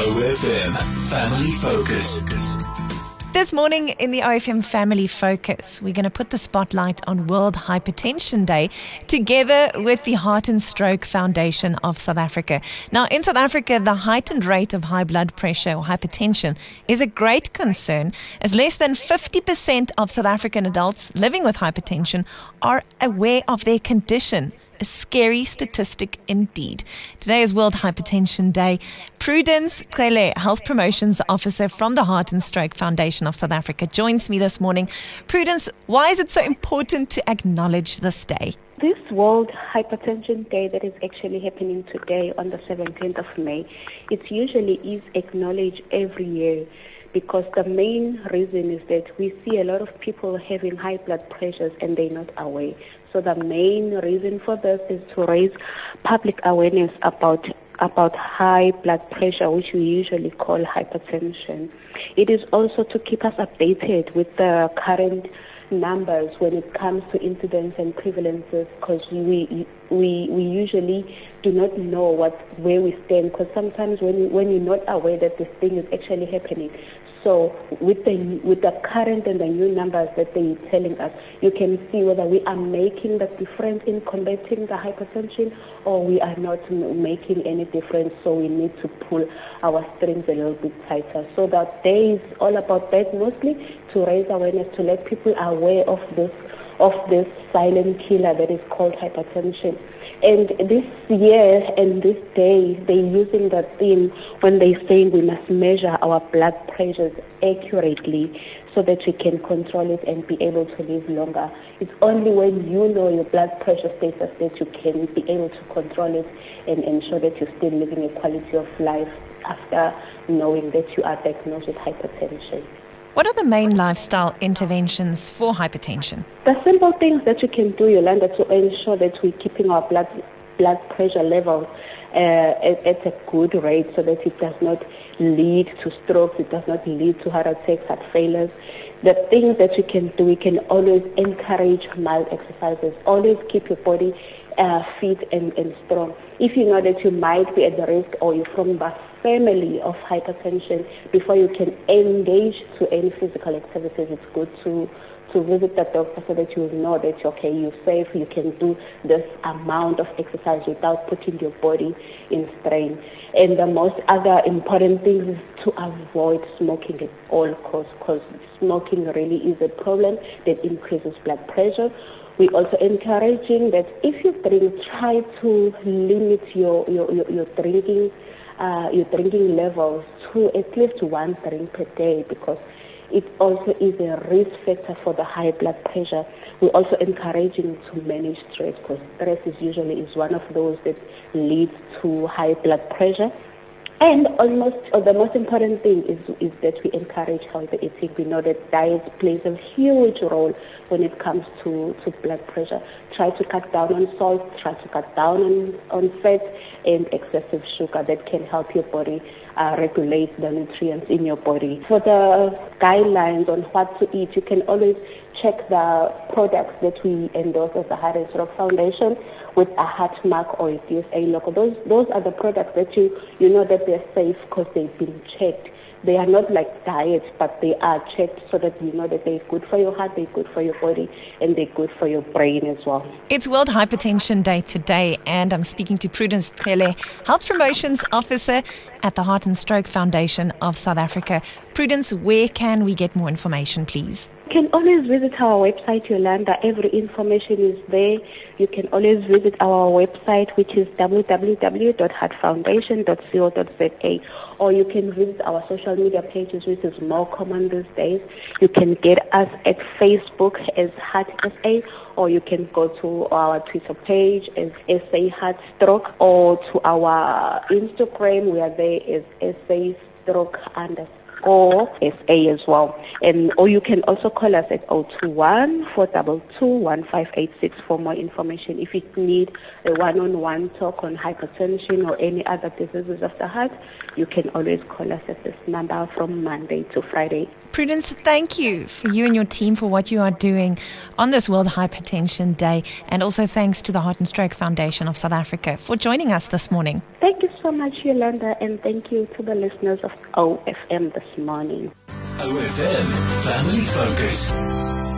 OFM Family Focus. This morning in the OFM Family Focus, we're going to put the spotlight on World Hypertension Day together with the Heart and Stroke Foundation of South Africa. Now, in South Africa, the heightened rate of high blood pressure or hypertension is a great concern as less than 50% of South African adults living with hypertension are aware of their condition a scary statistic indeed. Today is World Hypertension Day. Prudence Cele, Health Promotions Officer from the Heart and Stroke Foundation of South Africa, joins me this morning. Prudence, why is it so important to acknowledge this day? This World Hypertension Day that is actually happening today on the 17th of May, it usually is acknowledged every year because the main reason is that we see a lot of people having high blood pressures and they're not aware. So the main reason for this is to raise public awareness about about high blood pressure, which we usually call hypertension. It is also to keep us updated with the current numbers when it comes to incidence and prevalences because we, we, we usually do not know what, where we stand because sometimes when, when you're not aware that this thing is actually happening, so with the with the current and the new numbers that they're telling us, you can see whether we are making the difference in combating the hypertension or we are not making any difference. So we need to pull our strings a little bit tighter. So that day is all about that mostly to raise awareness, to let people aware of this of this silent killer that is called hypertension. And this year and this day, they're using the theme when they're saying we must measure our blood pressures accurately so that we can control it and be able to live longer. It's only when you know your blood pressure status that you can be able to control it and ensure that you're still living a quality of life after knowing that you are diagnosed with hypertension. What are the main lifestyle interventions for hypertension? The simple things that you can do, Yolanda, to ensure that we're keeping our blood blood pressure levels uh, at, at, a good rate so that it does not lead to strokes, it does not lead to heart attacks, heart failures. The things that you can do, we can always encourage mild exercises. Always keep your body uh, fit and, and strong. If you know that you might be at the risk or you're from family of hypertension, before you can engage to any physical activities, it's good to to visit the doctor so that you know that okay, you're safe, you can do this amount of exercise without putting your body in strain. And the most other important thing is to avoid smoking at all costs because smoking really is a problem that increases blood pressure. We're also encouraging that if you drink, try to limit your, your, your, your drinking uh, your drinking levels to at least one drink per day because it also is a risk factor for the high blood pressure. We're also encouraging to manage stress because stress is usually is one of those that leads to high blood pressure. And almost or the most important thing is is that we encourage healthy eating. We know that diet plays a huge role when it comes to, to blood pressure. Try to cut down on salt, try to cut down on, on fat and excessive sugar that can help your body uh, regulate the nutrients in your body. For the guidelines on what to eat, you can always check the products that we endorse as the and Stroke Foundation with a heart mark or a DSA logo. Those those are the products that you you know that they're safe because they've been checked. They are not like diets, but they are checked so that you know that they're good for your heart, they're good for your body, and they're good for your brain as well. It's World Hypertension Day today, and I'm speaking to Prudence Cele, Health Promotions Officer at the Heart and Stroke Foundation of South Africa. Prudence, where can we get more information, please? You can always visit our website, Yolanda. Every information is there. You can always visit our website, which is www.heartfoundation.co.za, or you can visit our social media pages, which is more common these days. You can get us at Facebook as Heart SA, or you can go to our Twitter page as SA Heart Stroke, or to our Instagram, we are there as SA Stroke underscore or SA as well. And or you can also call us at 021 422 for more information. If you need a one-on-one talk on hypertension or any other diseases of the heart, you can always call us at this number from Monday to Friday. Prudence, thank you for you and your team for what you are doing on this World Hypertension Day, and also thanks to the Heart and Stroke Foundation of South Africa for joining us this morning. Thank you so much, Yolanda, and thank you to the listeners of OFM this morning. OFM Family Focus.